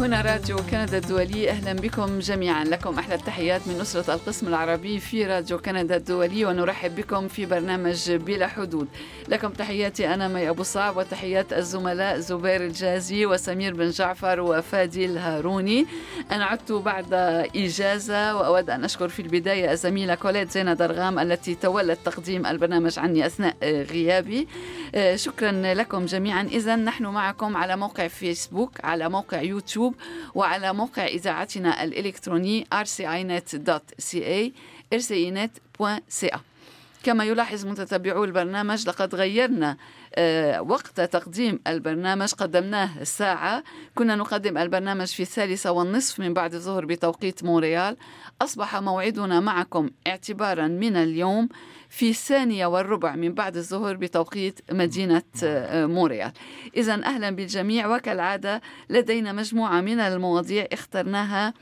هنا راديو كندا الدولي. أهلا بكم جميعا. لكم أحلى التحيات من أسرة القسم العربي في راديو كندا الدولي ونرحب بكم في برنامج بلا حدود. لكم تحياتي أنا مي أبو صعب وتحيات الزملاء زبير الجازي وسمير بن جعفر وفادي الهاروني أنا عدت بعد إجازة وأود أن أشكر في البداية الزميلة كوليت زينة درغام التي تولت تقديم البرنامج عني أثناء غيابي. شكرا لكم جميعا. إذا نحن معكم على موقع فيسبوك على موقع يوتيوب يوتيوب وعلى موقع إذاعتنا الإلكتروني rcinet.ca rcinet.ca كما يلاحظ متتبعو البرنامج لقد غيرنا آه، وقت تقديم البرنامج. قدمناه ساعة كنا نقدم البرنامج في الثالثة والنصف من بعد الظهر بتوقيت مونريال. أصبح موعدنا معكم اعتبارا من اليوم في الثانية والربع من بعد الظهر بتوقيت مدينة آه، مونريال. إذا أهلا بالجميع. وكالعادة لدينا مجموعة من المواضيع اخترناها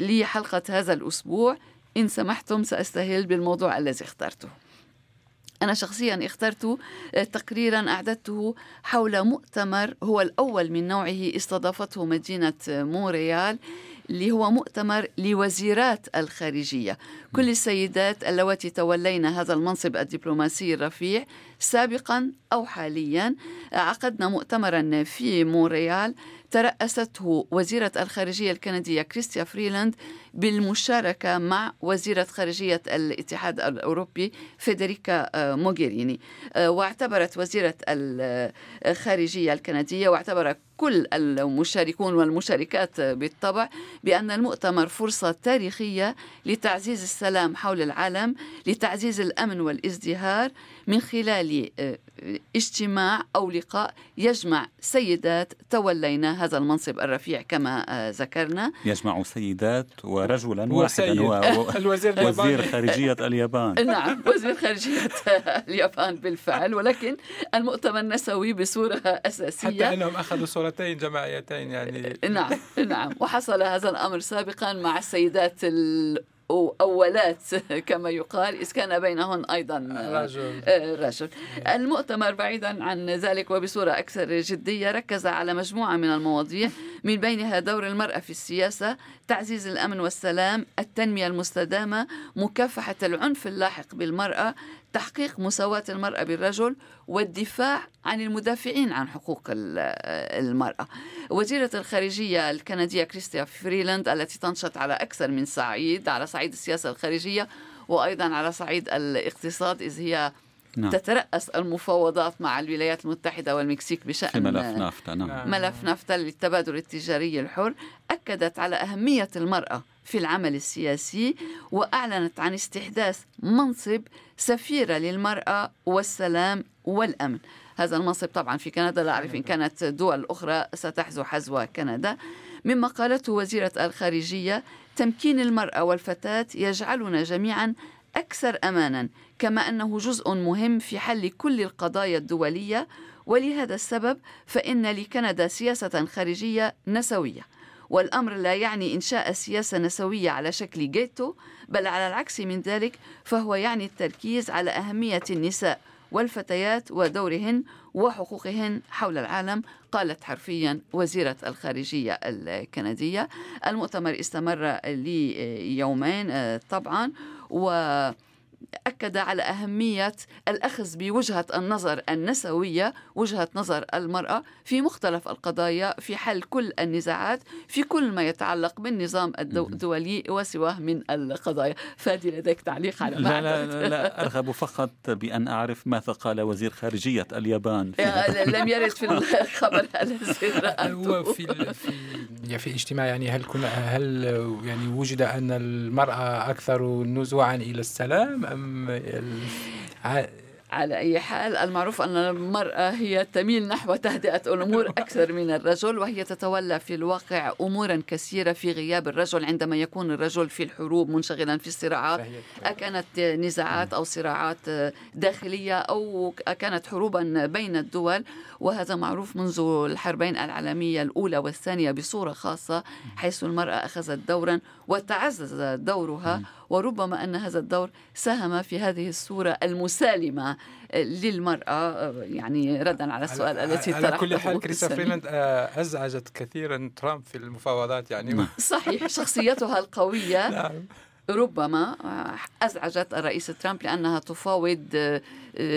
لحلقة هذا الأسبوع. إن سمحتم سأستهل بالموضوع الذي اخترته. أنا شخصيا اخترت آه، تقريرا أعددته حول مؤتمر هو الأول من نوعه استضافته مدينة مونريال اللي هو مؤتمر لوزيرات الخارجية. كل السيدات اللواتي تولين هذا المنصب الدبلوماسي الرفيع سابقا أو حاليا عقدن مؤتمرا في مونريال ترأسته وزيرة الخارجية الكندية كريستيا فريلاند بالمشاركة مع وزيرة خارجية الاتحاد الأوروبي فيدريكا آه، موغيريني. آه، واعتبرت وزيرة الخارجية الكندية واعتبر كل المشاركون والمشاركات بالطبع بأن المؤتمر فرصة تاريخية لتعزيز السلام حول العالم لتعزيز الأمن والازدهار من خلال آه، اجتماع أو لقاء يجمع سيدات تولينا هذا المنصب الرفيع كما آه، ذكرنا. يجمع سيدات ورجلا واحدا هو الوزير وزير خارجية اليابان. نعم وزير خارجية اليابان بالفعل ولكن المؤتمر النسوي بصورة أساسية. حتى أنهم أخذوا صورتين جماعيتين يعني. نعم نعم. وحصل هذا الأمر سابقا مع السيدات أولات كما يقال إذ كان بينهن أيضا رجل, آه، رجل. المؤتمر بعيدا عن ذلك وبصورة أكثر جدية ركز على مجموعة من المواضيع من بينها دور المرأة في السياسة تعزيز الأمن والسلام التنمية المستدامة مكافحة العنف اللاحق بالمرأة تحقيق مساواة المرأة بالرجل والدفاع عن المدافعين عن حقوق المرأة وزيرة الخارجية الكندية كريستيا فريلاند التي تنشط على أكثر من صعيد على صعيد السياسة الخارجية وأيضا على صعيد الاقتصاد إذ هي نعم. تترأس المفاوضات مع الولايات المتحدة والمكسيك بشأن في ملف نافتا نعم. ملف نافتا للتبادل التجاري الحر أكدت على أهمية المرأة في العمل السياسي وأعلنت عن استحداث منصب سفيرة للمرأة والسلام والأمن. هذا المنصب طبعا في كندا لا أعرف إن كانت دول أخرى ستحذو حذو كندا. مما قالته وزيرة الخارجية تمكين المرأة والفتاة يجعلنا جميعا أكثر أمانا كما أنه جزء مهم في حل كل القضايا الدولية. ولهذا السبب فإن لكندا سياسة خارجية نسوية. والأمر لا يعني إنشاء سياسة نسوية على شكل جيتو بل على العكس من ذلك فهو يعني التركيز على أهمية النساء والفتيات ودورهن وحقوقهن حول العالم قالت حرفيا وزيرة الخارجية الكندية. المؤتمر استمر ليومين آه، طبعا و أكد على أهمية الأخذ بوجهة النظر النسوية وجهة نظر المرأة في مختلف القضايا في حل كل النزاعات في كل ما يتعلق بالنظام الدولي وسواه من القضايا. فادي لديك تعليق على لا لا, لا, لا أرغب فقط بأن أعرف ماذا قال وزير خارجية اليابان لم يرد في الخبر الذي هو في في في اجتماع يعني هل كنا هل يعني وجد أن المرأة أكثر نزوعا إلى السلام؟ أم على أي حال المعروف أن المرأة هي تميل نحو تهدئة الأمور أكثر من الرجل وهي تتولى في الواقع أمورا كثيرة في غياب الرجل عندما يكون الرجل في الحروب منشغلا في الصراعات أكانت نزاعات أو صراعات داخلية أو كانت حروبا بين الدول وهذا معروف منذ الحربين العالمية الأولى والثانية بصورة خاصة حيث المرأة أخذت دورا وتعزز دورها وربما أن هذا الدور ساهم في هذه الصورة المسالمة للمرأة يعني ردا على السؤال على التي على كل حال كريستا فريلاند آه، أزعجت كثيرا ترامب في المفاوضات يعني صحيح شخصيتها القوية نعم. ربما أزعجت الرئيس ترامب لأنها تفاوض آه،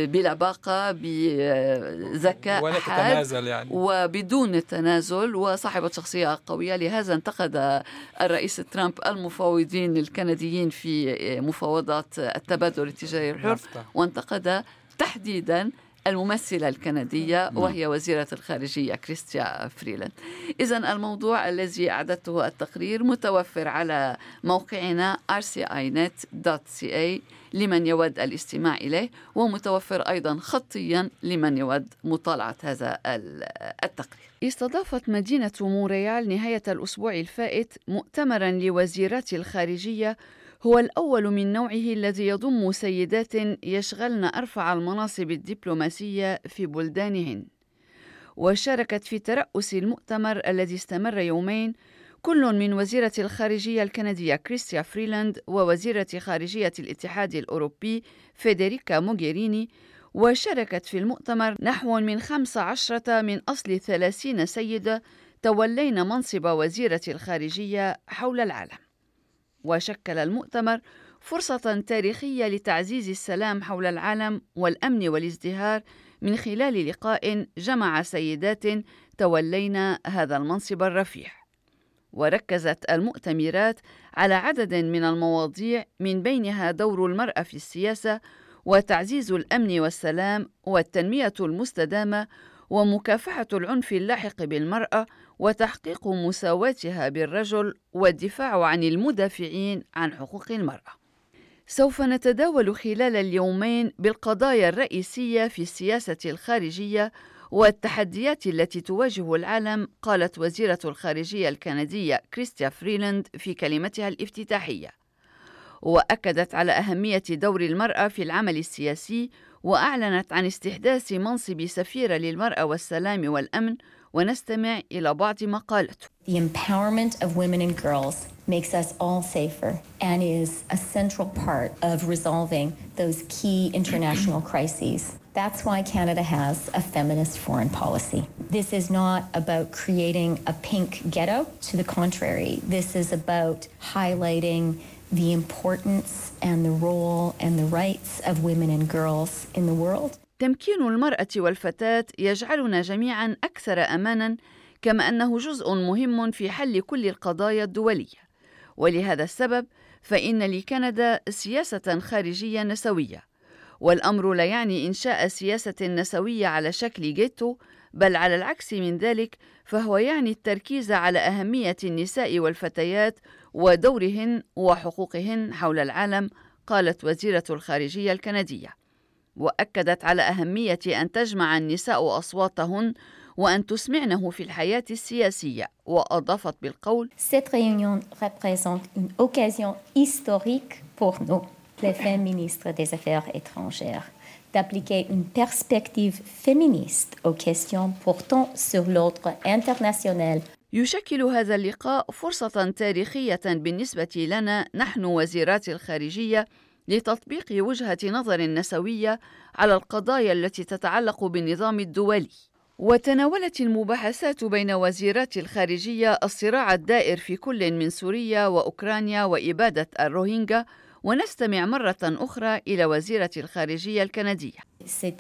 بلباقة بذكاء ولا تتنازل يعني. وبدون التنازل وصاحبة شخصية قوية لهذا انتقد الرئيس ترامب المفاوضين الكنديين في مفاوضات التبادل التجاري الحر. وانتقد تحديدا الممثلة الكندية نعم. وهي وزيرة الخارجية كريستيا فريلاند إذا الموضوع الذي أعددته التقرير متوفر على موقعنا rcinet.ca لمن يود الاستماع إليه ومتوفر أيضا خطيا لمن يود مطالعة هذا التقرير استضافت مدينة مونريال نهاية الأسبوع الفائت مؤتمرا لوزيرات الخارجية هو الأول من نوعه الذي يضم سيدات يشغلن أرفع المناصب الدبلوماسية في بلدانهن. وشاركت في ترأس المؤتمر الذي استمر يومين كل من وزيرة الخارجية الكندية كريستيا فريلاند ووزيرة خارجية الاتحاد الأوروبي فيدريكا موغيريني. وشاركت في المؤتمر نحو من خمس عشرة من أصل ثلاثين سيدة تولين منصب وزيرة الخارجية حول العالم. وشكل المؤتمر فرصة تاريخية لتعزيز السلام حول العالم والأمن والازدهار من خلال لقاء جمع سيدات تولين هذا المنصب الرفيع. وركزت المؤتمرات على عدد من المواضيع من بينها دور المرأة في السياسة وتعزيز الأمن والسلام والتنمية المستدامة ومكافحة العنف اللاحق بالمرأة وتحقيق مساواتها بالرجل والدفاع عن المدافعين عن حقوق المرأة. سوف نتداول خلال اليومين بالقضايا الرئيسية في السياسة الخارجية والتحديات التي تواجه العالم قالت وزيرة الخارجية الكندية كريستيا فريلاند في كلمتها الافتتاحية. وأكدت على أهمية دور المرأة في العمل السياسي وأعلنت عن استحداث منصب سفيرة للمرأة والسلام والأمن ونستمع إلى بعض ما قالته. The empowerment of women and girls makes us all safer and is a central part of resolving those key international crises. That's why Canada has a feminist foreign policy. This is not about creating a pink ghetto. To the contrary, this is about highlighting the importance and the role and the rights of women and girls in the world. تمكين المرأة والفتاة يجعلنا جميعا أكثر أمانا كما أنه جزء مهم في حل كل القضايا الدولية ولهذا السبب فإن لكندا سياسة خارجية نسوية والأمر لا يعني إنشاء سياسة نسوية على شكل جيتو بل على العكس من ذلك فهو يعني التركيز على أهمية النساء والفتيات ودورهن وحقوقهن حول العالم قالت وزيرة الخارجية الكندية وأكدت على أهمية أن تجمع النساء أصواتهن وأن تسمعنه في الحياة السياسية وأضافت بالقول d'appliquer une perspective féministe aux questions portant sur l'ordre international. يشكل هذا اللقاء فرصة تاريخية بالنسبة لنا نحن وزيرات الخارجية لتطبيق وجهة نظر نسوية على القضايا التي تتعلق بالنظام الدولي. وتناولت المباحثات بين وزيرات الخارجية الصراع الدائر في كل من سوريا وأوكرانيا وإبادة الروهينجا ونستمع مرة أخرى إلى وزيرة الخارجية الكندية. C'est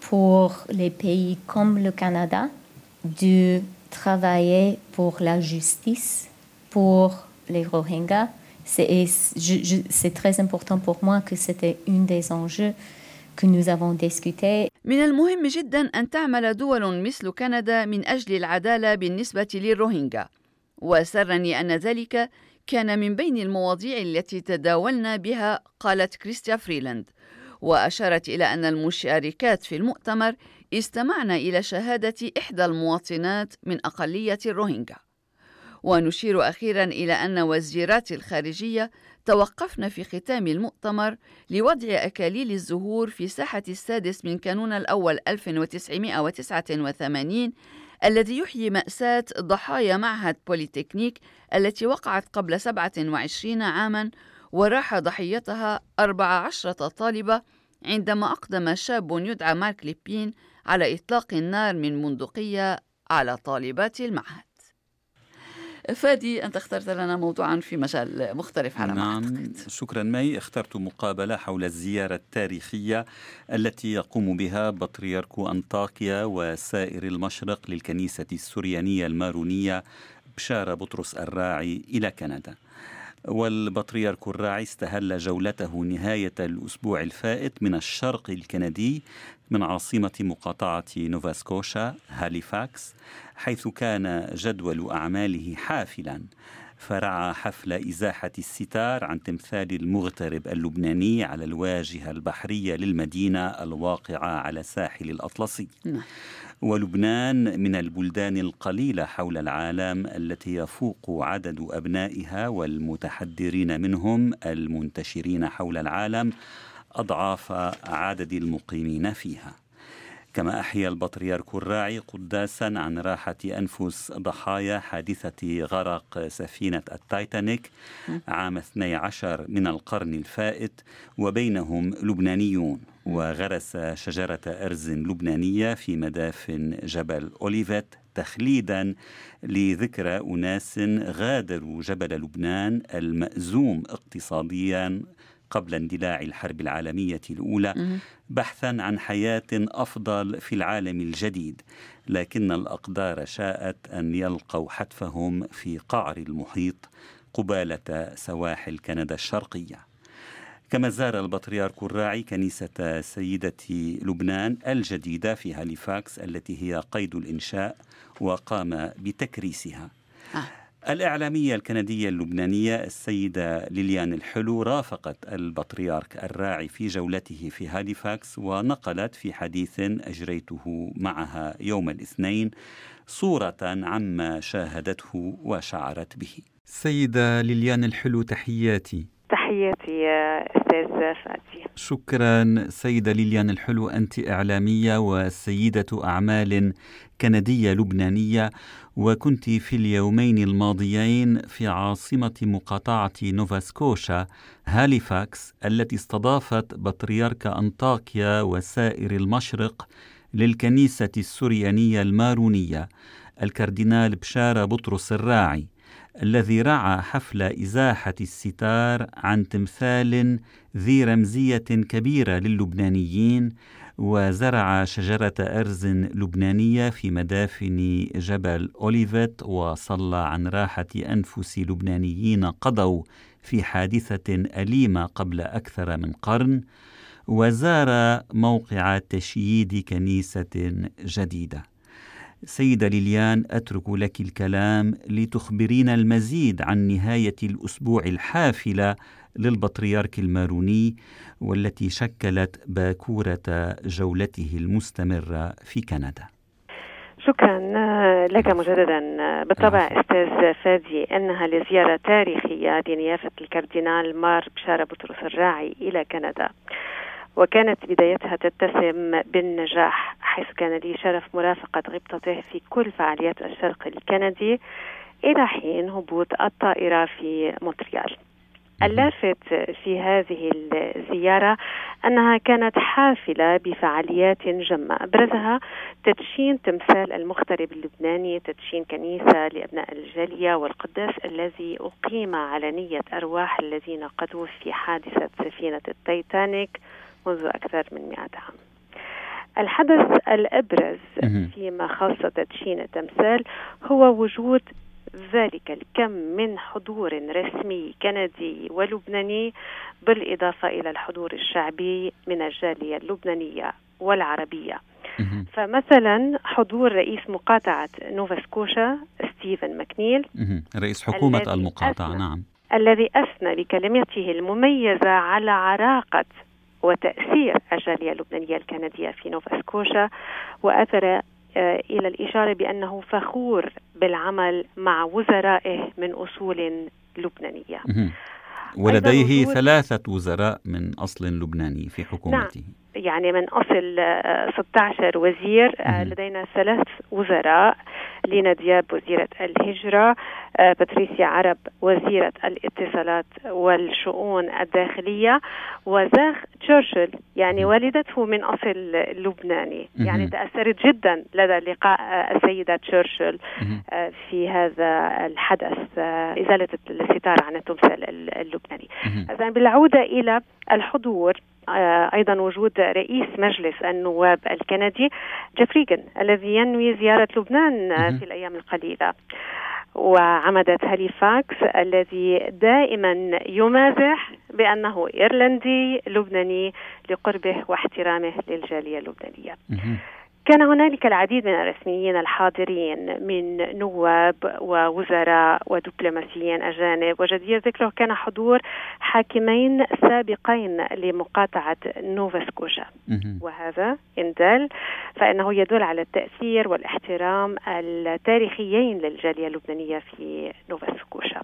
pour les pays comme le Canada de travailler pour la justice pour les Rohingyas. C'est très important pour moi que c'était une des enjeux que nous avons discuté. من المهم جدا أن تعمل دول مثل كندا من أجل العدالة بالنسبة للروهينجا. وسرني أن ذلك كان من بين المواضيع التي تداولنا بها قالت كريستيا فريلاند. وأشارت إلى أن المشاركات في المؤتمر استمعن إلى شهادة إحدى المواطنات من أقلية الروهينجا ونشير أخيرا إلى أن وزيرات الخارجية توقفن في ختام المؤتمر لوضع أكاليل الزهور في ساحة السادس من كانون الأول 1989 الذي يحيي مأساة ضحايا معهد بوليتكنيك التي وقعت قبل 27 عاما وراح ضحيتها 14 طالبة عندما أقدم شاب يدعى مارك ليبين على إطلاق النار من بندقية على طالبات المعهد. فادي أنت اخترت لنا موضوعا في مجال مختلف على نعم ما شكرا. مي اخترت مقابلة حول الزيارة التاريخية التي يقوم بها بطريرك أنطاكيا وسائر المشرق للكنيسة السريانية المارونية بشارة بطرس الراعي إلى كندا. والبطريرك الراعي استهل جولته نهاية الأسبوع الفائت من الشرق الكندي من عاصمة مقاطعة نوفاسكوشا هاليفاكس حيث كان جدول أعماله حافلا فرعى حفل إزاحة الستار عن تمثال المغترب اللبناني على الواجهة البحرية للمدينة الواقعة على ساحل الأطلسي نعم. ولبنان من البلدان القليلة حول العالم التي يفوق عدد أبنائها والمتحدرين منهم المنتشرين حول العالم أضعاف عدد المقيمين فيها. كما أحيا البطريرك الراعي قداسا عن راحة أنفس ضحايا حادثة غرق سفينة التايتانيك عام 12 من القرن الفائت وبينهم لبنانيون وغرس شجرة أرز لبنانية في مدافن جبل أوليفيت تخليدا لذكرى أناس غادروا جبل لبنان المأزوم اقتصاديا قبل اندلاع الحرب العالمية الأولى بحثا عن حياة أفضل في العالم الجديد لكن الأقدار شاءت أن يلقوا حتفهم في قعر المحيط قبالة سواحل كندا الشرقية. كما زار البطريرك الراعي كنيسة سيدة لبنان الجديدة في هاليفاكس التي هي قيد الإنشاء وقام بتكريسها. آه. الإعلامية الكندية اللبنانية السيدة ليليان الحلو رافقت البطريرك الراعي في جولته في هاليفاكس ونقلت في حديث أجريته معها يوم الاثنين صورة عما شاهدته وشعرت به. سيدة ليليان الحلو تحياتي. تحياتي أستاذ فادي شكرا سيدة ليليان الحلو أنت إعلامية وسيدة أعمال كندية لبنانية وكنت في اليومين الماضيين في عاصمة مقاطعة نوفاسكوشا هاليفاكس التي استضافت بطريرك أنطاكيا وسائر المشرق للكنيسة السريانية المارونية الكاردينال بشارة بطرس الراعي. الذي رعى حفل إزاحة الستار عن تمثال ذي رمزية كبيرة للبنانيين وزرع شجرة أرز لبنانية في مدافن جبل أوليفيت وصلى عن راحة أنفس لبنانيين قضوا في حادثة أليمة قبل أكثر من قرن وزار موقع تشييد كنيسة جديدة. سيدة ليليان أترك لك الكلام لتخبرينا المزيد عن نهاية الأسبوع الحافلة للبطريرك الماروني والتي شكلت باكورة جولته المستمرة في كندا. شكرا لك مجددا. بالطبع أستاذ فادي إنها لزيارة تاريخية لنيافه الكاردينال مار بشارة بطرس الراعي إلى كندا. وكانت بدايتها تتسم بالنجاح حيث كان لي شرف مرافقة غبطته في كل فعاليات الشرق الكندي إلى حين هبوط الطائرة في مونتريال. اللافت في هذه الزيارة أنها كانت حافلة بفعاليات جمة. أبرزها تدشين تمثال المغترب اللبناني تدشين كنيسة لأبناء الجالية والقداس الذي أقيم على نية أرواح الذين قضوا في حادثة سفينة التيتانيك منذ أكثر من مئة عام. الحدث الأبرز فيما خص تدشين التمثال هو وجود ذلك الكم من حضور رسمي كندي ولبناني بالإضافة إلى الحضور الشعبي من الجالية اللبنانية والعربية. فمثلا حضور رئيس مقاطعة نوفا سكوشا ستيفن ماكنيل. رئيس حكومة المقاطعة نعم. الذي أثنى بكلمته المميزة على عراقة وتأثير الجالية اللبنانية الكندية في نوفا سكوشا وأثر إلى الإشارة بأنه فخور بالعمل مع وزرائه من أصول لبنانية. ولديه ثلاثة وزراء من أصل لبناني في حكومته. نعم. يعني من أصل 16 وزير لدينا ثلاث وزراء. لينا دياب وزيرة الهجرة باتريسيا عرب وزيرة الاتصالات والشؤون الداخلية وزاخ تشرشل يعني والدته من أصل لبناني. يعني تأثرت جدا لدى لقاء السيدة تشرشل في هذا الحدث إزالة الستار عن التمثال اللبناني. إذا بالعودة إلى الحضور أيضا وجود رئيس مجلس النواب الكندي جيف ريغن الذي ينوي زيارة لبنان في الأيام القليلة. وعمدة هاليفاكس الذي دائما يمازح بأنه إيرلندي لبناني لقربه واحترامه للجالية اللبنانية. كان هنالك العديد من الرسميين الحاضرين من نواب ووزراء ودبلوماسيين أجانب وجدير ذكره كان حضور حاكمين سابقين لمقاطعة نوفا سكوشا وهذا ان دل فإنه يدل على التأثير والاحترام التاريخيين للجالية اللبنانية في نوفا سكوشا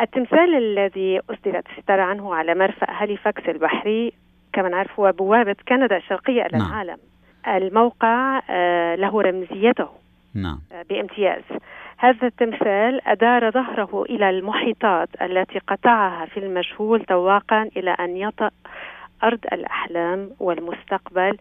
التمثال الذي أسدلت الستارة عنه على مرفأ هاليفاكس البحري كما نعرف هو بوابة كندا الشرقية إلى نعم. العالم. الموقع آه، له رمزيته نعم. آه، بامتياز. هذا التمثال أدار ظهره إلى المحيطات التي قطعها في المجهول تواقا إلى أن يطأ أرض الأحلام والمستقبل.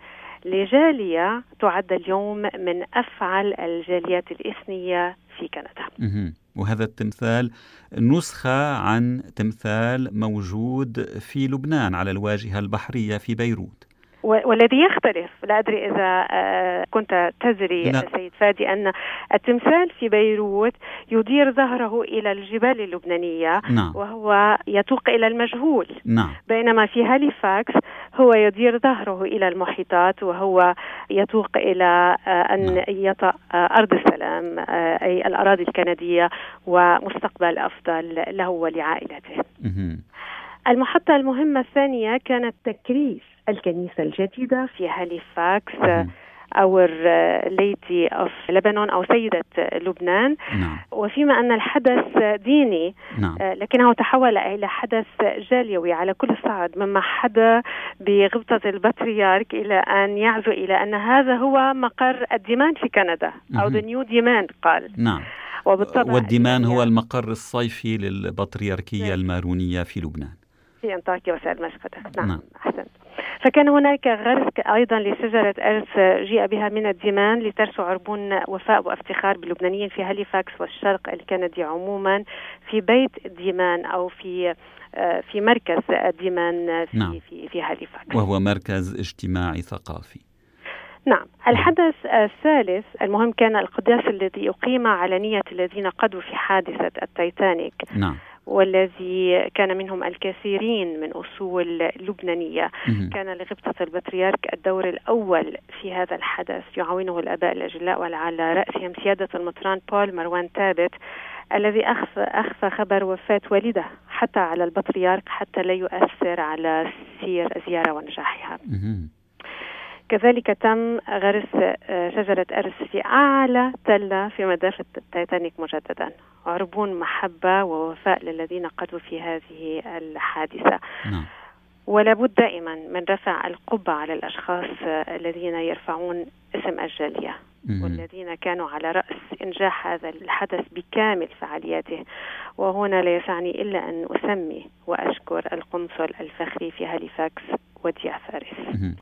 لجالية تعد اليوم من أفعل الجاليات الإثنية في كندا. وهذا التمثال نسخة عن تمثال موجود في لبنان على الواجهة البحرية في بيروت. والذي يختلف لا أدري إذا آه، كنت تدري لا. سيد فادي أن التمثال في بيروت يدير ظهره إلى الجبال اللبنانية نعم. وهو يتوق إلى المجهول نعم. بينما في هاليفاكس هو يدير ظهره إلى المحيطات وهو يتوق إلى آه، أن نعم. يطأ آه، أرض السلام أي الأراضي الكندية ومستقبل أفضل له ولعائلته المحطة المهمة الثانية كانت تكريس الكنيسة الجديدة في هاليفاكس Our Lady of Lebanon أو سيدة لبنان. نعم. وفيما أن الحدث ديني نعم. لكنه تحول إلى حدث جاليوي على كل الصعد مما حدا بغبطة البطريرك إلى أن يعزو إلى أن هذا هو مقر الديمان في كندا أو the new ديمان قال. نعم. وبالطبع والديمان هو المقر الصيفي للبطريركيه المارونية في لبنان. في أنطاكيا وسائر المشرق نعم, نعم. أحسنت. فكان هناك غرس أيضا لشجرة أرز جيء بها من الديمان لترسو عربون وفاء وافتخار باللبنانيين في هاليفاكس والشرق الكندي عموما في بيت ديمان أو في آه، في مركز ديمان في نعم. في في هاليفاكس. وهو مركز اجتماعي ثقافي. نعم. الحدث الثالث المهم كان القداس الذي أقيم على نية الذين قضوا في حادثة التايتانيك. نعم. والذي كان منهم الكثيرين من أصول لبنانية. كان لغبطة البطريرك الدور الأول في هذا الحدث يعاونه الآباء الأجلاء وعلى رأسهم سيادة المطران بول مروان ثابت الذي أخفى, أخفى خبر وفاة والده حتى على البطريرك حتى لا يؤثر على سير الزيارة ونجاحها. كذلك تم غرس آه، شجرة أرز في أعلى تلة في مدافة التايتانيك مجددا. عربون محبة ووفاء للذين قضوا في هذه الحادثة. نعم. ولا بد دائما من رفع القبة على الأشخاص آه، الذين يرفعون اسم الجالية. والذين كانوا على رأس إنجاح هذا الحدث بكامل فعالياته. وهنا لا يسعني إلا أن أسمي وأشكر القنصل الفخري في هاليفاكس. وديع فارس.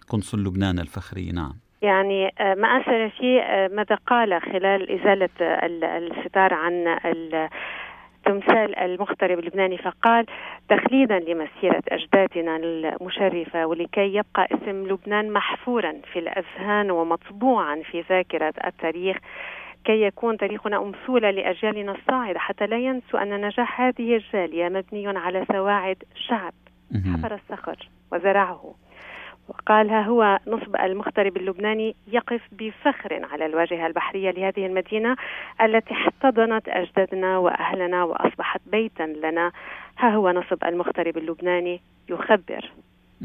قنصل لبنان الفخري نعم. يعني آه، ما أثر فيه آه، ماذا قال خلال إزالة الستار عن التمثال المغترب اللبناني؟ فقال تخليدا لمسيرة أجدادنا المشرفة ولكي يبقى اسم لبنان محفورا في الأذهان ومطبوعا في ذاكرة التاريخ كي يكون تاريخنا أمثولة لأجيالنا الصاعدة. حتى لا ينسوا أن نجاح هذه الجالية مبني على سواعد شعب. حفر الصخر. وزرعه. وقال ها هو نصب المغترب اللبناني يقف بفخر على الواجهة البحرية لهذه المدينة التي احتضنت أجدادنا وأهلنا وأصبحت بيتا لنا. ها هو نصب المغترب اللبناني يخبر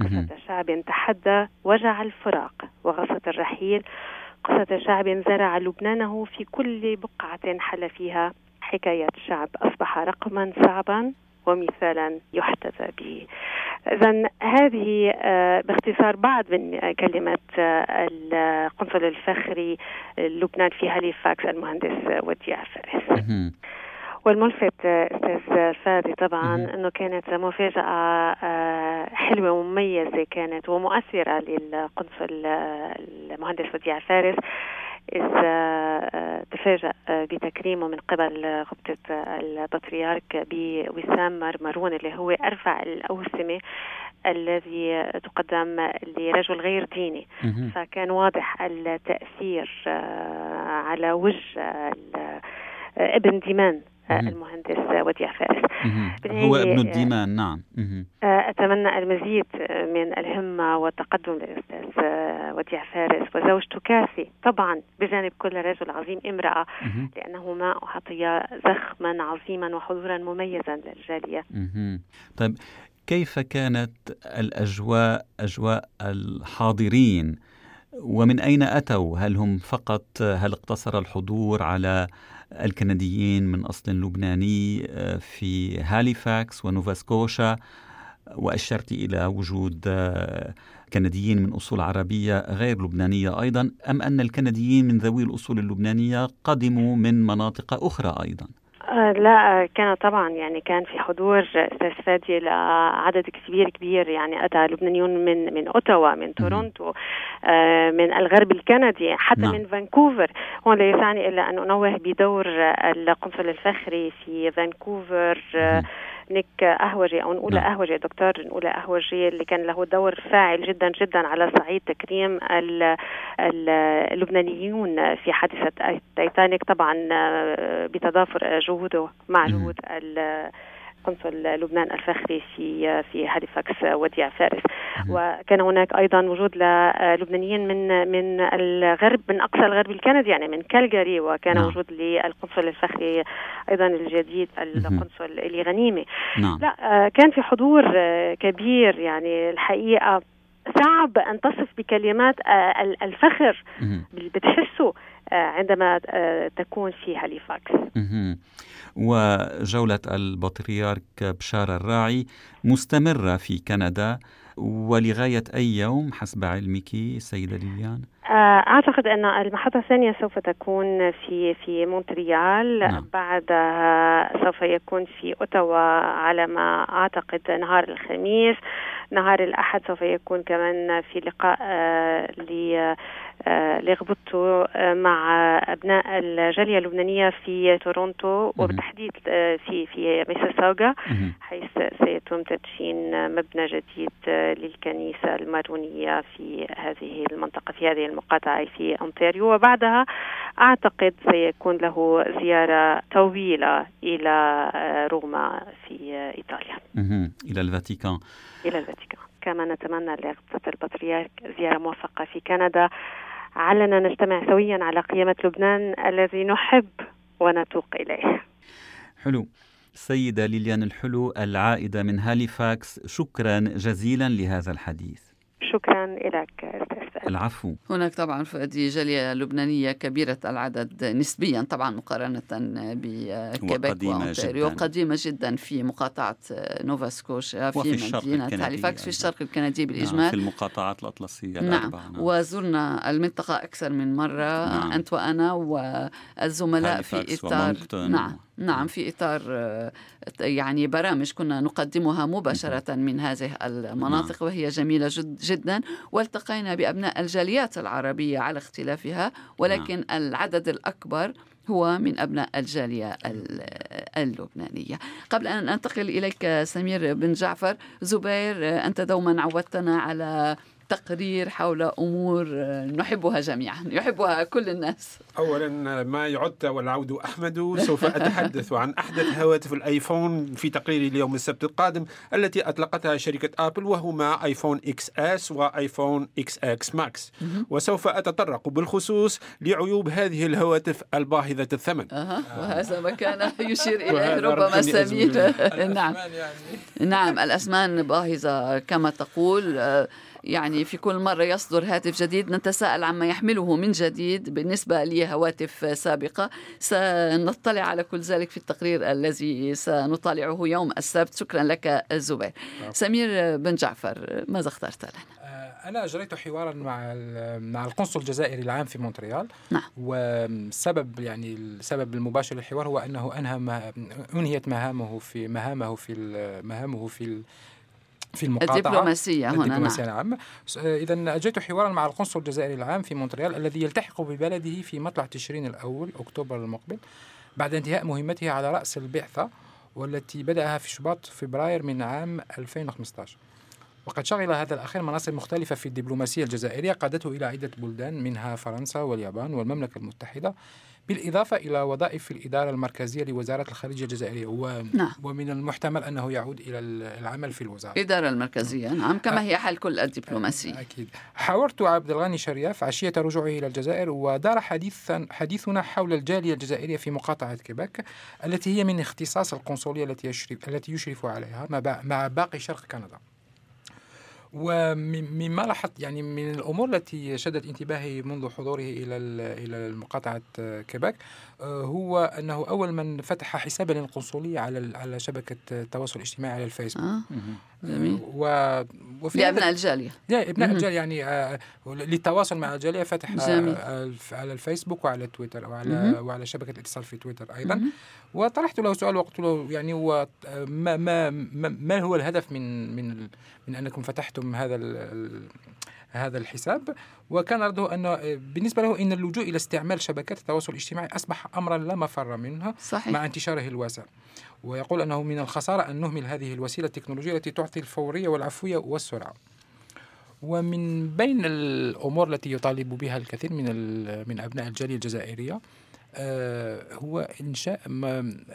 قصة شعب تحدى وجع الفراق وغصة الرحيل. قصة شعب زرع لبنانه في كل بقعة حل فيها. حكاية الشعب أصبح رقما صعبا ومثالا يحتذى به. إذا هذه آه، باختصار بعض من كلمة آه، القنصل الفخري لبنان في هاليفاكس المهندس وديع فارس والملفت أستاذ فادي طبعا إنه كانت مفاجأة آه، حلوة ومميزة كانت ومؤثرة للقنصل المهندس وديع فارس إذ تفاجأ بتكريمه من قبل غبطة البطريرك بوسام مرمرون اللي هو أرفع الأوسمة الذي تقدم لرجل غير ديني. فكان واضح التأثير آه، على وجه ابن ديمان. المهندس وديع فارس. هو ابن الديمان نعم. آه، أتمنى المزيد من الهمة والتقدم للأستاذ وديع فارس وزوجته كاسي طبعا بجانب كل رجل عظيم امرأة. لأنهما أعطيا زخما عظيما وحضورا مميزا للجالية. طيب كيف كانت الأجواء أجواء الحاضرين؟ ومن أين أتوا؟ هل هم فقط هل اقتصر الحضور على الكنديين من أصل لبناني آه، في هاليفاكس ونوفاسكوشا وأشرت إلى وجود آه، كنديين من أصول عربية غير لبنانية أيضا أم أن الكنديين من ذوي الأصول اللبنانية قدموا من مناطق أخرى أيضا؟ لا كان طبعا يعني كان في حضور أستاذ فادي لعدد كبير كبير يعني أتى لبنانيون من من أوتاوا من تورونتو آه، من الغرب الكندي حتى نعم. من فانكوفر. هون لا يسعني إلا أن أنوه بدور القنصل الفخري في فانكوفر نيك قهوجي أو نقول نعم. قهوجي دكتور نقول قهوجي اللي كان له دور فاعل جدا جدا على صعيد تكريم اللبنانيون في حادثة تايتانيك طبعا آه، بتضافر جهوده مع جهود قنصل لبنان الفخري في في هاليفاكس وديع فارس. وكان هناك أيضا وجود للبنانيين من من الغرب من أقصى الغرب الكندي يعني من كالجاري وكان نعم. وجود للقنصل الفخري أيضا الجديد القنصل إيلي غنيمة. نعم. لا آه، كان في حضور آه، كبير يعني الحقيقة صعب أن تصف بكلمات آه، الفخر. بتحسه عندما تكون في هاليفاكس. وجولة البطريرك بشار الراعي مستمرة في كندا ولغاية أي يوم حسب علمك سيدة ليليان؟ آه، أعتقد أن المحطة الثانية سوف تكون في في مونتريال نعم. بعدها سوف يكون في أوتاوا على ما أعتقد نهار الخميس نهار الأحد سوف يكون كمان في لقاء آه لغبطته آه، مع أبناء الجالية اللبنانية في تورونتو وبالتحديد آه، في في ميسيساغا حيث سيتم تدشين مبنى جديد آه، للكنيسة المارونية في هذه المنطقة في هذه المقاطعة في أونتاريو. وبعدها أعتقد سيكون له زيارة طويلة إلى روما في إيطاليا. إلى الفاتيكان. إلى الفاتيكان. كما نتمنى لغبطة البطريرك زيارة موفقة في كندا. علنا نجتمع سويا على قيمة لبنان الذي نحب ونتوق إليه. حلو. السيدة ليليان الحلو العائدة من هاليفاكس شكرا جزيلا لهذا الحديث. شكرا لك أستاذ العفو. هناك طبعا فؤادي جالية لبنانية كبيرة العدد نسبيا طبعا مقارنة بكيبيك وأونتاريو. قديمة جدا في مقاطعة نوفا سكوشيا في مدينة هاليفاكس في الشرق الكندي بالإجمال. نعم في المقاطعات الأطلسية نعم. نعم. وزرنا المنطقة أكثر من مرة نعم. أنت وأنا والزملاء في اطار نعم. نعم في إطار يعني برامج كنا نقدمها مباشرة من هذه المناطق نعم. وهي جميلة جد جدا والتقينا بأبناء الجاليات العربية على اختلافها ولكن نعم. العدد الأكبر هو من أبناء الجالية اللبنانية قبل أن أنتقل إليك سمير بن جعفر زبير أنت دوما عودتنا على تقرير حول أمور نحبها جميعا يحبها كل الناس. اولا ما يعد والعود أحمد سوف أتحدث عن أحدث هواتف ال iPhone في تقريري اليوم السبت القادم التي أطلقتها شركة آبل وهما iPhone XS و iPhone XS Max وسوف أتطرق بالخصوص لعيوب هذه الهواتف الباهظة الثمن. أه. وهذا ما كان يشير إليه ربما سمير نعم. يعني. نعم الأسمان باهظة كما تقول. يعني في كل مرة يصدر هاتف جديد نتساءل عما يحمله من جديد. بالنسبة لهواتف سابقة سنطلع على كل ذلك في التقرير الذي سنطالعه يوم السبت. شكرا لك زبير سمير بن جعفر ماذا اخترت لنا؟ آه، أنا أجريت حوارا مع مع القنصل الجزائري العام في مونتريال. نعم. والسبب يعني السبب المباشر للحوار هو أنه أنهى أنهيت مهامه في مهامه في مهامه في في المقاطعة. الدبلوماسية هنا الدبلوماسية نعم, نعم. إذا أجيت حوارا مع القنصل الجزائري العام في مونتريال الذي يلتحق ببلده في مطلع تشرين الأول أكتوبر المقبل بعد انتهاء مهمته على رأس البعثة والتي بدأها في شباط فبراير من عام 2015 وقد شغل هذا الأخير مناصب مختلفة في الدبلوماسية الجزائرية قادته إلى عدة بلدان منها فرنسا واليابان والمملكة المتحدة بالإضافة إلى وظائف في الإدارة المركزية لوزارة الخارجية الجزائرية و... نعم. ومن المحتمل أنه يعود إلى العمل في الوزارة. الإدارة المركزية نعم كما هي حال كل الدبلوماسية أكيد. حاورت عبد الغني شرياف عشية رجوعه إلى الجزائر ودار حديثا حديثنا حول الجالية الجزائرية في مقاطعة كيباك التي هي من اختصاص القنصلية التي يشرف التي يشرف عليها مع باقي شرق كندا. ومما لاحظت يعني من الأمور التي شدت انتباهي منذ حضوره إلى إلى مقاطعه كيباك آه، هو أنه أول من فتح حسابا للقنصليه على على شبكة التواصل الاجتماعي على الفيسبوك. آه. جميل. و وفي لأبناء الجالية. لا أبناء الجالية يعني آه للتواصل مع الجالية فتح جميل. آه على الفيسبوك وعلى تويتر وعلى وعلى شبكة الاتصال في تويتر أيضا. وطرحت له سؤال وقلت له يعني هو ما ما ما هو الهدف من من من أنكم فتحتم هذا هذا الحساب. وكان رده أنه بالنسبة له أن اللجوء إلى استعمال شبكات التواصل الاجتماعي أصبح أمرا لا مفر منه صحيح. مع انتشاره الواسع. ويقول أنه من الخسارة أن نهمل هذه الوسيلة التكنولوجية التي تعطي الفورية والعفوية والسرعة. ومن بين الأمور التي يطالب بها الكثير من من أبناء الجالية الجزائرية آه، هو إنشاء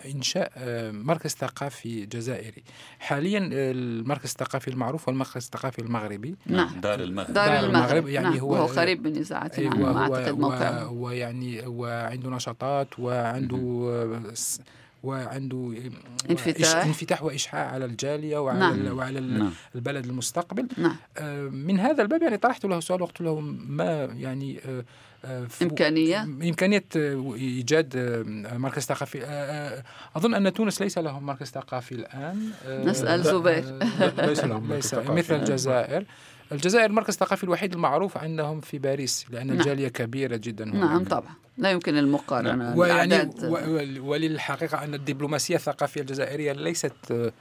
إنشاء آه، مركز ثقافي جزائري. حاليا المركز الثقافي المعروف هو المركز الثقافي المغربي. نعم. دار المغرب. دار, دار المغرب. يعني نعم. هو هو قريب من إذاعتنا أيوة أعتقد موقعه. ويعني وعنده نشاطات وعنده وعنده انفتاح. انفتاح واشحاح على الجالية وعلى نعم. وعلى نعم. البلد المستقبل. نعم. آه، من هذا الباب يعني طرحت له سؤال وقلت له ما يعني إمكانية؟ إمكانية إيجاد مركز ثقافي. أظن أن تونس ليس لهم مركز ثقافي الآن. نسأل زبير. ليس لهم ليس مثل الجزائر. الجزائر المركز الثقافي الوحيد المعروف عندهم في باريس لأن نعم. الجالية كبيرة جدا نعم طبعا لا يمكن المقارنة نعم. ويعني وللحقيقة أن الدبلوماسية الثقافية الجزائرية ليست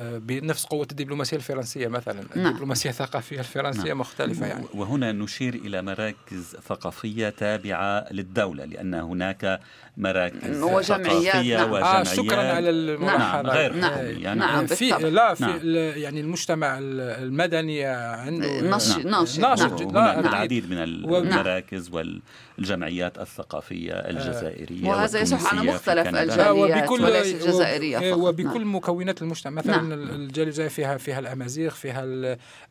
بنفس قوة الدبلوماسية الفرنسية مثلا نعم. الدبلوماسية الثقافية الفرنسية نعم. مختلفة يعني وهنا نشير إلى مراكز ثقافية تابعة للدولة لأن هناك مراكز وجمعيات ثقافية نعم. وجمعيات آه شكرا على الملاحظة نعم. غير نعم. يعني نعم. في لا في نعم. يعني المجتمع المدني عنده ناشط ناشط ناشط نعم. لا العديد من المراكز والجمعيات الثقافية الجزائرية وهذا يصح على مختلف الجاليات وبكل وليس الجزائرية فقط وبكل نعم. مكونات المجتمع مثلا نعم. الجالية فيها فيها الأمازيغ فيها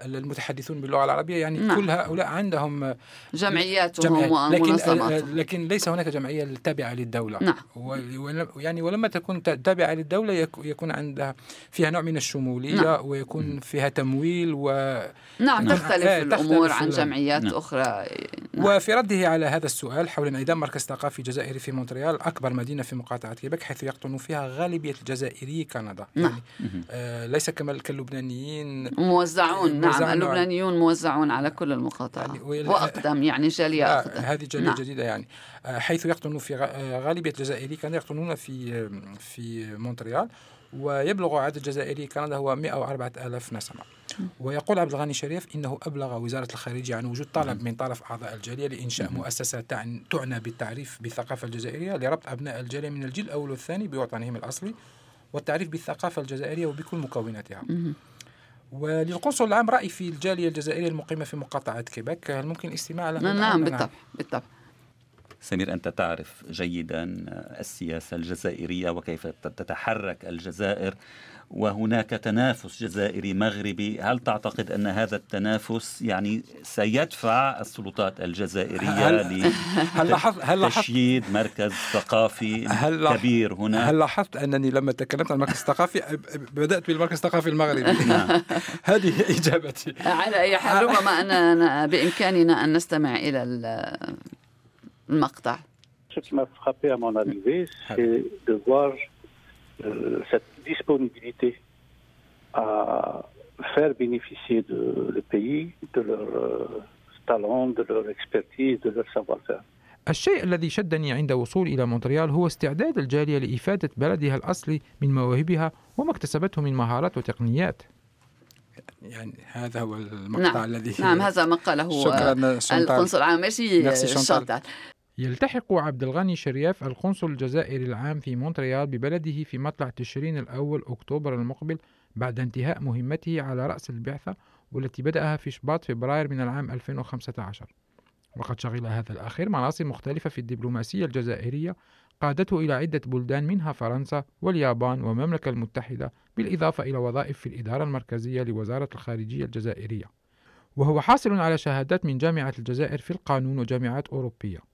المتحدثون باللغة العربية يعني نعم. كل هؤلاء عندهم جمعياتهم ومنظماتهم لكن ليس هناك جمعية تابعة للدولة نعم. يعني ولما تكون تابعة للدولة يكون عندها فيها نوع من الشمولية نعم. ويكون فيها تمويل و نعم تختلف آه، الأمور تختلف عن جمعيات نعم. أخرى نعم. وفي رده على هذا السؤال حول انعدام مركز ثقافي جزائري في مونتريال أكبر مدينة في مقاطعة كيبك حيث يقطن فيها غالبية الجزائريي كندا نعم. يعني آه ليس كما كاللبنانيين. موزعون نعم موزعون. اللبنانيون موزعون على كل المقاطعة يعني وأقدم يعني جالية آه، أقدم. هذه جالية نعم. جديدة يعني. آه، حيث يقطن في آه، غالبية الجزائري كانوا يقطنون في في مونتريال ويبلغ عدد الجزائري كندا هو 104 ألاف نسمة. ويقول عبد الغني شريف إنه أبلغ وزارة الخارجية عن وجود طلب من طرف أعضاء الجالية لإنشاء مؤسسة تعني, تعنى بالتعريف بالثقافة الجزائرية لربط أبناء الجالية من الجيل الأول والثاني بوطنهم الأصلي. والتعريف بالثقافة الجزائرية وبكل مكوناتها. وللقنصل العام رأي في الجالية الجزائرية المقيمة في مقاطعة كيبك. هل ممكن الاستماع له الآن؟ نعم بالطبع بالطبع. سمير أنت تعرف جيدا السياسة الجزائرية وكيف تتحرك الجزائر وهناك تنافس جزائري مغربي. هل تعتقد أن هذا التنافس يعني سيدفع السلطات الجزائرية لتشييد مركز ثقافي هل كبير هنا؟ هل لاحظت أنني لما تكلمت عن المركز الثقافي بدأت بالمركز الثقافي المغربي. نعم. هذه إجابتي. على أي حال ربما أن بإمكاننا أن نستمع إلى المقطع. Ce qui m'a frappé à mon arrivée, c'est de voir euh, cette disponibilité à faire bénéficier de, le pays de leur euh, talent, de leur expertise, de leur savoir-faire. الشيء الذي شدني عند وصول إلى مونتريال هو استعداد الجالية لإفادة بلدها الأصلي من مواهبها وما اكتسبته من مهارات وتقنيات يعني هذا هو المقطع نعم. الذي نعم هذا ما قاله شكرا القنصل العام merci Chantal يلتحق عبد الغني شرياف القنصل الجزائري العام في مونتريال ببلده في مطلع تشرين الأول أكتوبر المقبل بعد انتهاء مهمته على رأس البعثة والتي بدأها في شباط فبراير من العام 2015 وقد شغل هذا الأخير مناصب مختلفة في الدبلوماسية الجزائرية قادته إلى عدة بلدان منها فرنسا واليابان والمملكة المتحدة بالإضافة إلى وظائف في الإدارة المركزية لوزارة الخارجية الجزائرية. وهو حاصل على شهادات من جامعة الجزائر في القانون وجامعات أوروبية.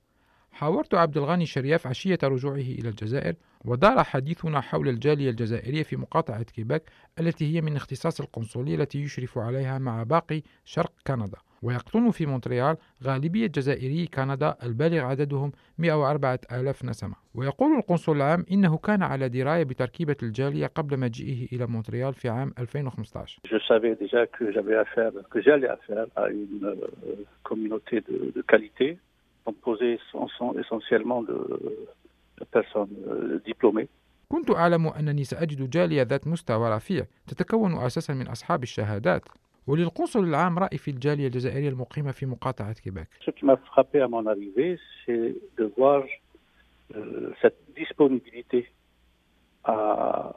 حاورت عبد الغني شرياف عشية رجوعه إلى الجزائر ودار حديثنا حول الجالية الجزائرية في مقاطعة كيباك التي هي من اختصاص القنصلية التي يشرف عليها مع باقي شرق كندا. ويقطن في مونتريال غالبية جزائري كندا البالغ عددهم 104 ألاف نسمة. ويقول القنصل العام إنه كان على دراية بتركيبة الجالية قبل مجيئه إلى مونتريال في عام 2015 Je savais déjà que j'avais affaire, que j'allais affaire à une euh, communauté de, de qualité. composé essentiellement de, de personnes euh, diplômées. كنت أعلم أنني سأجد جالية ذات مستوى رفيع تتكون أساسا من أصحاب الشهادات وللقنصل العام رأي في الجالية الجزائرية المقيمة في مقاطعة كيباك. Ce qui m'a frappé à mon arrivée, c'est de voir euh, cette disponibilité à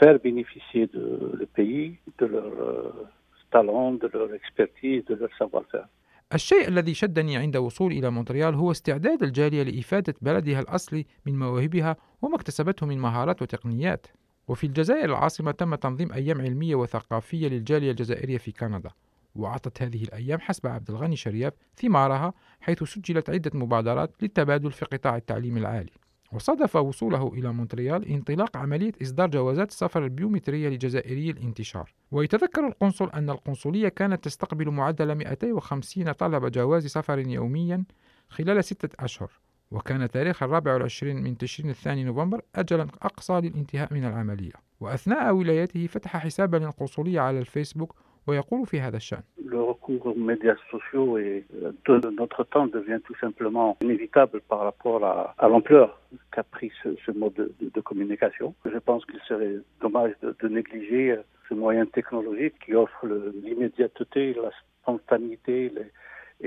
faire bénéficier de, le pays de leur euh, talent, de leur expertise, de leur savoir-faire. الشيء الذي شدني عند وصول إلى مونتريال هو استعداد الجالية لإفادة بلدها الأصلي من مواهبها وما اكتسبته من مهارات وتقنيات. وفي الجزائر العاصمة تم تنظيم أيام علمية وثقافية للجالية الجزائرية في كندا وأعطت هذه الأيام حسب عبد الغني شرياب ثمارها حيث سجلت عدة مبادرات للتبادل في قطاع التعليم العالي. وصادف وصوله إلى مونتريال انطلاق عملية إصدار جوازات السفر البيومترية لجزائري الانتشار. ويتذكر القنصل أن القنصلية كانت تستقبل معدل 250 طلب جواز سفر يوميا خلال ستة أشهر وكان تاريخ الرابع والعشرين من تشرين الثاني نوفمبر أجلا أقصى للانتهاء من العملية. وأثناء ولايته فتح حسابا للقنصلية على الفيسبوك ويقول في هذا الشأن Le recours aux médias sociaux et de notre temps devient tout simplement inévitable par rapport à, à l'ampleur qu'a pris ce, ce mode de, de, de, communication. Je pense qu'il serait dommage de, de, négliger ce moyen technologique qui offre l'immédiateté, la spontanéité les,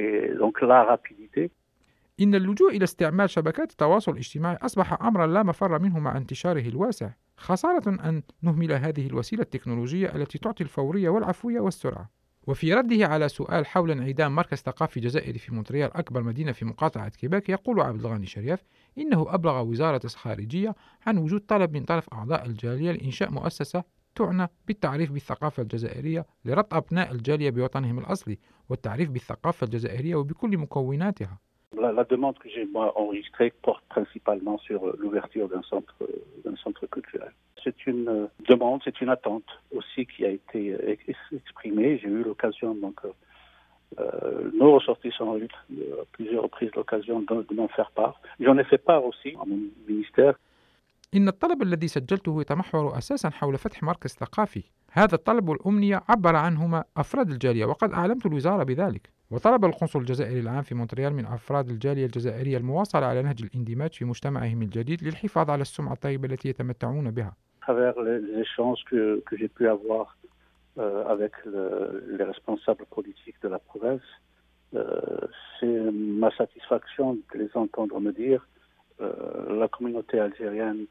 et donc la rapidité. إن اللجوء إلى استعمال شبكات التواصل الاجتماعي أصبح أمرا لا مفر منه مع انتشاره الواسع خسارة أن نهمل هذه الوسيلة التكنولوجية التي تعطي الفورية والعفوية والسرعة. وفي رده على سؤال حول انعدام مركز ثقافي جزائري في مونتريال أكبر مدينة في مقاطعة كيباك يقول عبد الغني شريف إنه أبلغ وزارة الخارجية عن وجود طلب من طرف أعضاء الجالية لإنشاء مؤسسة تعنى بالتعريف بالثقافة الجزائرية لربط أبناء الجالية بوطنهم الأصلي والتعريف بالثقافة الجزائرية وبكل مكوناتها. La, la, demande que j'ai moi enregistrée porte principalement sur l'ouverture d'un centre, d'un centre culturel. C'est une demande, c'est une attente aussi qui a été exprimée. J'ai eu l'occasion donc euh, nos ressortissants ont eu à plusieurs reprises l'occasion de, de m'en faire part. J'en ai fait part aussi à mon ministère. إن الطلب الذي سجلته يتمحور أساسا حول فتح مركز ثقافي هذا الطلب والأمنية عبر عنهما أفراد الجالية وقد أعلمت الوزارة بذلك وطلب القنصل الجزائري العام في مونتريال من أفراد الجالية الجزائرية المواصلة على نهج الاندماج في مجتمعهم الجديد للحفاظ على السمعة الطيبة التي يتمتعون بها. travers les échanges que, que j'ai pu avoir euh, avec le, les responsables politiques de la province, euh, c'est ma satisfaction de les entendre me dire euh, la communauté algérienne,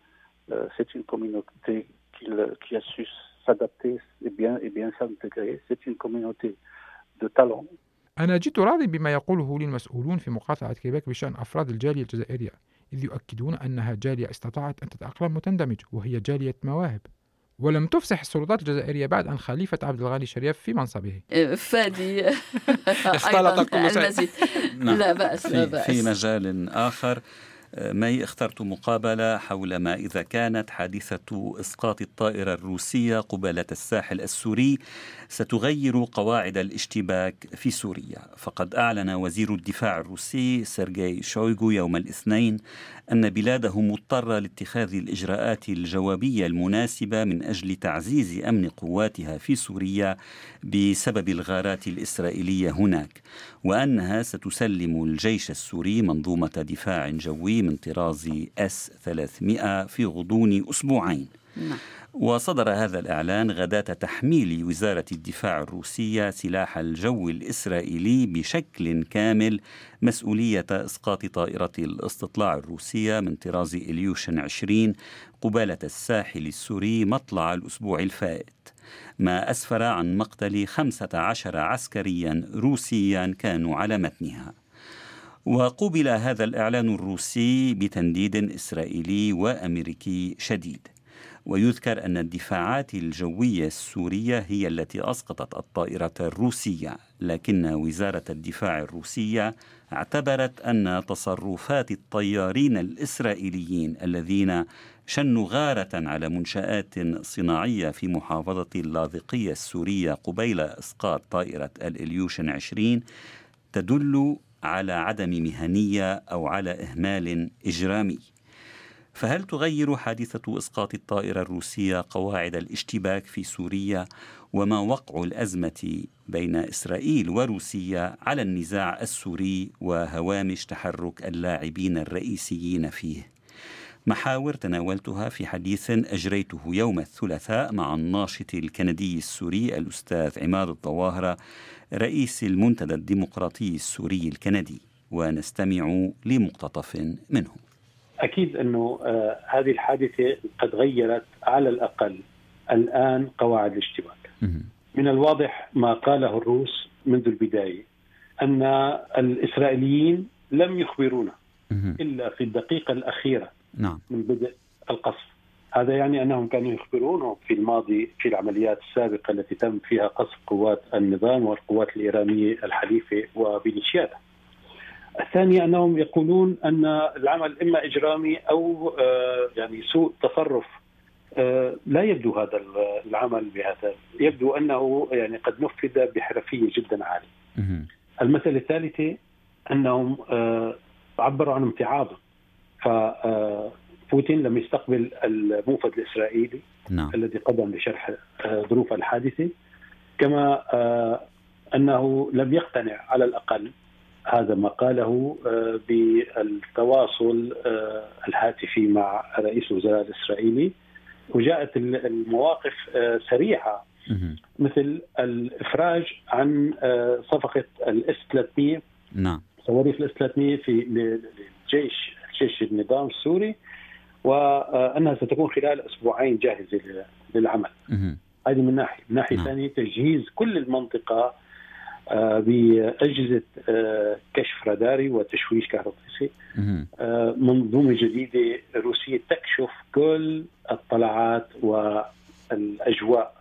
c'est une communauté qui, qui a su s'adapter et bien, et bien s'intégrer. C'est une communauté de talent. أنا جئت راضي بما يقوله لي المسؤولون في مقاطعة كيباك بشأن أفراد الجالية الجزائرية إذ يؤكدون أنها جالية استطاعت أن تتأقلم وتندمج وهي جالية مواهب. ولم تفسح السلطات الجزائرية بعد أن خليفة عبد الغني شريف في منصبه. فادي. اختلط كل شيء. المزيد. لا بأس لا في, بأس. في مجال آخر. مي اخترت مقابلة حول ما إذا كانت حادثة إسقاط الطائرة الروسية قبالة الساحل السوري ستغير قواعد الاشتباك في سوريا. فقد أعلن وزير الدفاع الروسي سيرجي شويغو يوم الاثنين أن بلاده مضطرة لاتخاذ الإجراءات الجوابية المناسبة من أجل تعزيز أمن قواتها في سوريا بسبب الغارات الإسرائيلية هناك وأنها ستسلم الجيش السوري منظومة دفاع جوي من طراز اس 300 في غضون أسبوعين. نعم. وصدر هذا الإعلان غداة تحميل وزارة الدفاع الروسية سلاح الجو الإسرائيلي بشكل كامل مسؤولية إسقاط طائرة الاستطلاع الروسية من طراز إليوشن 20 قبالة الساحل السوري مطلع الأسبوع الفائت. ما أسفر عن مقتل 15 عسكريا روسيا كانوا على متنها. وقوبل هذا الإعلان الروسي بتنديد إسرائيلي وأمريكي شديد. ويذكر أن الدفاعات الجوية السورية هي التي أسقطت الطائرة الروسية لكن وزارة الدفاع الروسية اعتبرت أن تصرفات الطيارين الإسرائيليين الذين شنوا غارة على منشآت صناعية في محافظة اللاذقية السورية قبيل إسقاط طائرة الإليوشن 20 تدل على عدم مهنية أو على إهمال إجرامي. فهل تغير حادثة إسقاط الطائرة الروسية قواعد الاشتباك في سوريا وما وقع الأزمة بين إسرائيل وروسيا على النزاع السوري وهوامش تحرك اللاعبين الرئيسيين فيه؟ محاور تناولتها في حديث أجريته يوم الثلاثاء مع الناشط الكندي السوري الأستاذ عماد الظواهرة رئيس المنتدى الديمقراطي السوري الكندي ونستمع لمقتطف منه. أكيد أنه آه هذه الحادثة قد غيرت على الأقل الآن قواعد الاشتباك. من الواضح ما قاله الروس منذ البداية أن الإسرائيليين لم يخبرونا إلا في الدقيقة الأخيرة نعم. من بدء القصف. هذا يعني أنهم كانوا يخبرونه في الماضي في العمليات السابقة التي تم فيها قصف قوات النظام والقوات الإيرانية الحليفة وبيليشياتها. الثانية أنهم يقولون أن العمل إما إجرامي أو يعني سوء تصرف لا يبدو هذا العمل بهذا يبدو أنه يعني قد نفذ بحرفية جدا عالية المسألة الثالثة أنهم عبروا عن امتعاض فبوتين لم يستقبل الموفد الإسرائيلي نعم. الذي قدم لشرح ظروف الحادثة. كما أنه لم يقتنع على الأقل هذا ما قاله بالتواصل الهاتفي مع رئيس الوزراء الإسرائيلي. وجاءت المواقف سريعة. مثل الإفراج عن صفقة ال S 300 نعم. صواريخ ال S 300 في الجيش جيش النظام السوري وأنها ستكون خلال أسبوعين جاهزة للعمل. هذه من ناحية، من ناحية ثانية تجهيز كل المنطقة بأجهزة كشف راداري وتشويش كهربائي. منظومة جديدة روسية تكشف كل الطلعات والأجواء.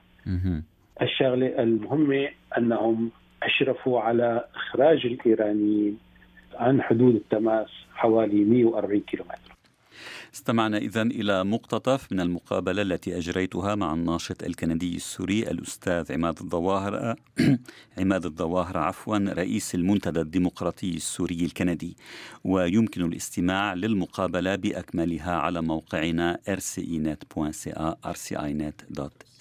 الشغلة المهمة أنهم أشرفوا على إخراج الإيرانيين. عن حدود التماس حوالي 140 كيلومتر. استمعنا إذا إلى مقتطف من المقابلة التي أجريتها مع الناشط الكندي السوري الأستاذ عماد الظواهر عماد الظواهر عفوا رئيس المنتدى الديمقراطي السوري الكندي. ويمكن الاستماع للمقابلة بأكملها على موقعنا rcinet.ca rcinet.ca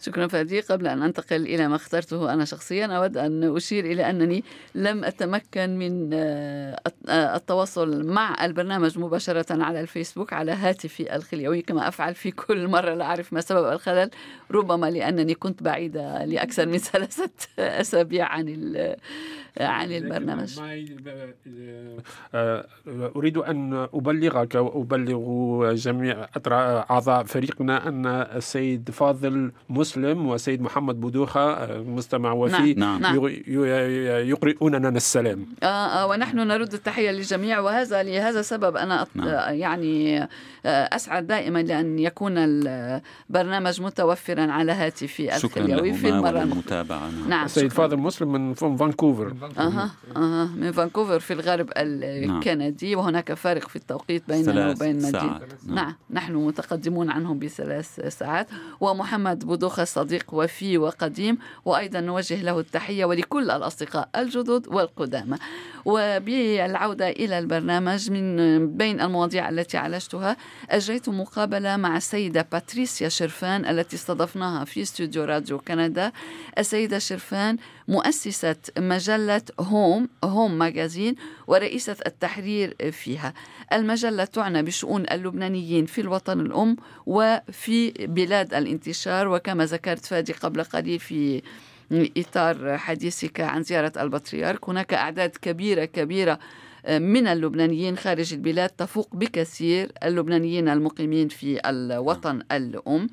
شكرا فادي. قبل أن أنتقل إلى ما اخترته أنا شخصيا أود أن أشير إلى أنني لم أتمكن من التواصل مع البرنامج مباشرة على الفيسبوك على هاتفي الخليوي. كما أفعل في كل مرة لا أعرف ما سبب الخلل ربما لأنني كنت بعيدة لأكثر من ثلاثة أسابيع عن عن البرنامج. آه، أريد أن أبلغك وأبلغ جميع أعضاء فريقنا أن السيد فاضل مسلم والسيد محمد بودوخة مستمع وفي نعم. نعم. يقرئوننا السلام آه آه ونحن نرد التحية للجميع وهذا لهذا السبب أنا نعم. يعني آه، أسعد دائما لأن يكون البرنامج متوفرا على هاتفي الخليوي في المرة المتابعة نعم. نعم السيد فاضل مسلم من فانكوفر أها أها من فانكوفر في الغرب الكندي نعم. وهناك فارق في التوقيت بيننا وبين مدينة نعم. نعم نحن متقدمون عنهم بثلاث ساعات ومحمد بودوخة صديق وفي وقديم وأيضا نوجه له التحية ولكل الأصدقاء الجدد والقدامى. وبالعودة إلى البرنامج من بين المواضيع التي عالجتها أجريت مقابلة مع السيدة باتريسيا شرفان التي استضفناها في استوديو راديو كندا. السيدة شرفان مؤسسة مجلة هوم هوم ماجازين ورئيسة التحرير فيها. المجلة تعنى بشؤون اللبنانيين في الوطن الأم وفي بلاد الانتشار وكما ذكرت فادي قبل قليل في إطار حديثك عن زيارة البطريرك. هناك أعداد كبيرة كبيرة آه، من اللبنانيين خارج البلاد تفوق بكثير اللبنانيين المقيمين في الوطن الأم.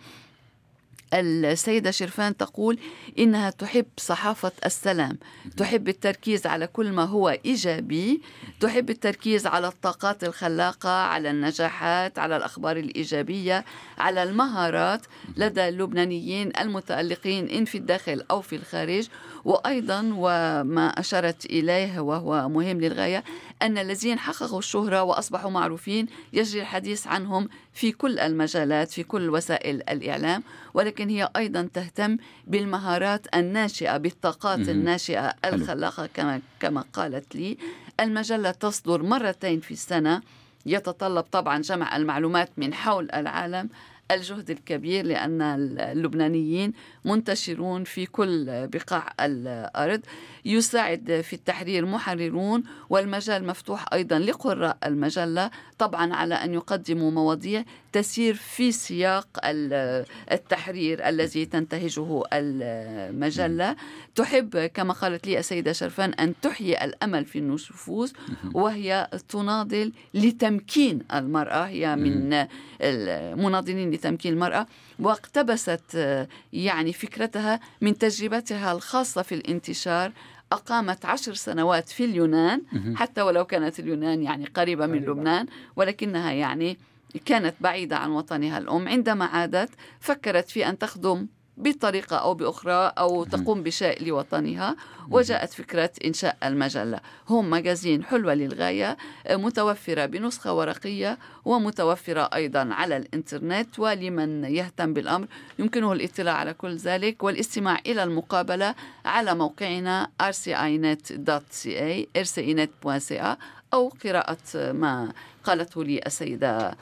السيدة شرفان تقول إنها تحب صحافة السلام تحب التركيز على كل ما هو إيجابي تحب التركيز على الطاقات الخلاقة على النجاحات على الأخبار الإيجابية على المهارات. لدى اللبنانيين المتألقين إن في الداخل أو في الخارج. وأيضا وما أشرت إليه وهو مهم للغاية أن الذين حققوا الشهرة وأصبحوا معروفين يجري الحديث عنهم في كل المجالات في كل وسائل الإعلام ولكن هي أيضا تهتم بالمهارات الناشئة بالطاقات الناشئة الخلاقة كما, كما قالت لي. المجلة تصدر مرتين في السنة يتطلب طبعا جمع المعلومات من حول العالم. الجهد الكبير لأن اللبنانيين منتشرون في كل بقاع الأرض. يساعد في التحرير محررون والمجال مفتوح أيضا لقراء المجلة طبعا على أن يقدموا مواضيع تسير في سياق التحرير الذي تنتهجه المجلة. تحب كما قالت لي السيدة شرفان أن تحيي الأمل في النفوس وهي تناضل لتمكين المرأة. هي من المناضلين لتمكين المرأة واقتبست يعني فكرتها من تجربتها الخاصة في الانتشار أقامت عشر سنوات في اليونان حتى ولو كانت اليونان يعني قريبة من لبنان ولكنها يعني كانت بعيدة عن وطنها الأم. عندما عادت فكرت في أن تخدم بطريقة أو بأخرى أو تقوم بشيء لوطنها. وجاءت فكرة إنشاء المجلة. هم مجازين حلوة للغاية متوفرة بنسخة ورقية ومتوفرة أيضا على الإنترنت ولمن يهتم بالأمر يمكنه الاطلاع على كل ذلك. والاستماع إلى المقابلة على موقعنا rcinet.ca rcinet.ca أو قراءة ما قالته لي السيدة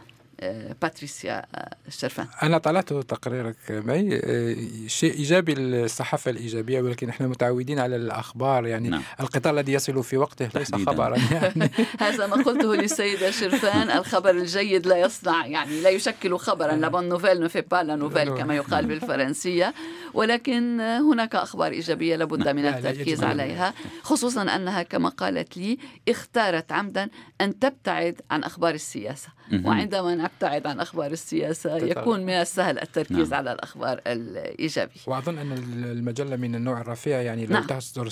باتريسيا الشرفان أنا طلعت تقريرك معي آه، شيء إيجابي الصحافة الإيجابية ولكن إحنا متعودين على الأخبار يعني نعم. القطار الذي يصل في وقته ليس خبرا يعني. هذا ما قلته للسيدة شرفان الخبر الجيد لا يصنع يعني لا يشكل خبرا la bonne nouvelle n'est pas la nouvelle كما يقال بالفرنسية. ولكن هناك أخبار إيجابية لابد من التركيز عليها خصوصا أنها كما قالت لي اختارت عمدا أن تبتعد عن أخبار السياسة. وعندما نبتعد عن أخبار السياسة يكون من السهل التركيز نعم. على الأخبار الإيجابية. وأظن أن المجلة من النوع الرفيع يعني لو نعم. تصدر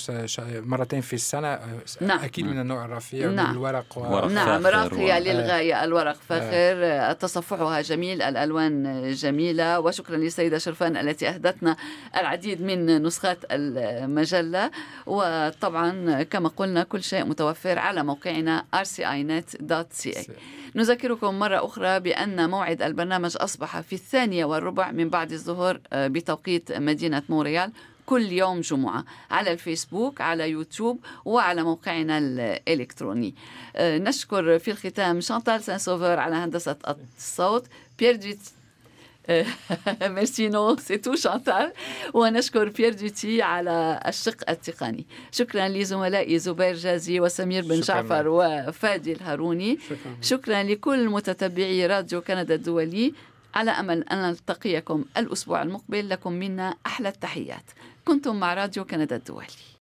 مرتين في السنة نعم. أكيد من النوع الرفيع نعم. الورق و... نعم راقية و... للغاية الورق فخر تصفحها جميل الألوان جميلة. وشكرا للسيدة شرفان التي أهدتنا العديد من نسخات المجلة. وطبعا كما قلنا كل شيء متوفر على موقعنا rcinet.ca نذكركم مرة أخرى بأن موعد البرنامج أصبح في الثانية والربع من بعد الظهر آه، بتوقيت مدينة مونريال كل يوم جمعة على الفيسبوك على يوتيوب وعلى موقعنا الإلكتروني. آه، نشكر في الختام شانتال سان سوفر على هندسة الصوت Pierre merci non c'est tout Chantal ونشكر بيير دوتي على الشق التقني شكرا لزملائي زبير جازي وسمير بن شكراً جعفر وفادي الهاروني شكرا شكرا لكل متتبعي راديو كندا الدولي على امل ان نلتقيكم الأسبوع المقبل لكم منا أحلى التحيات كنتم مع راديو كندا الدولي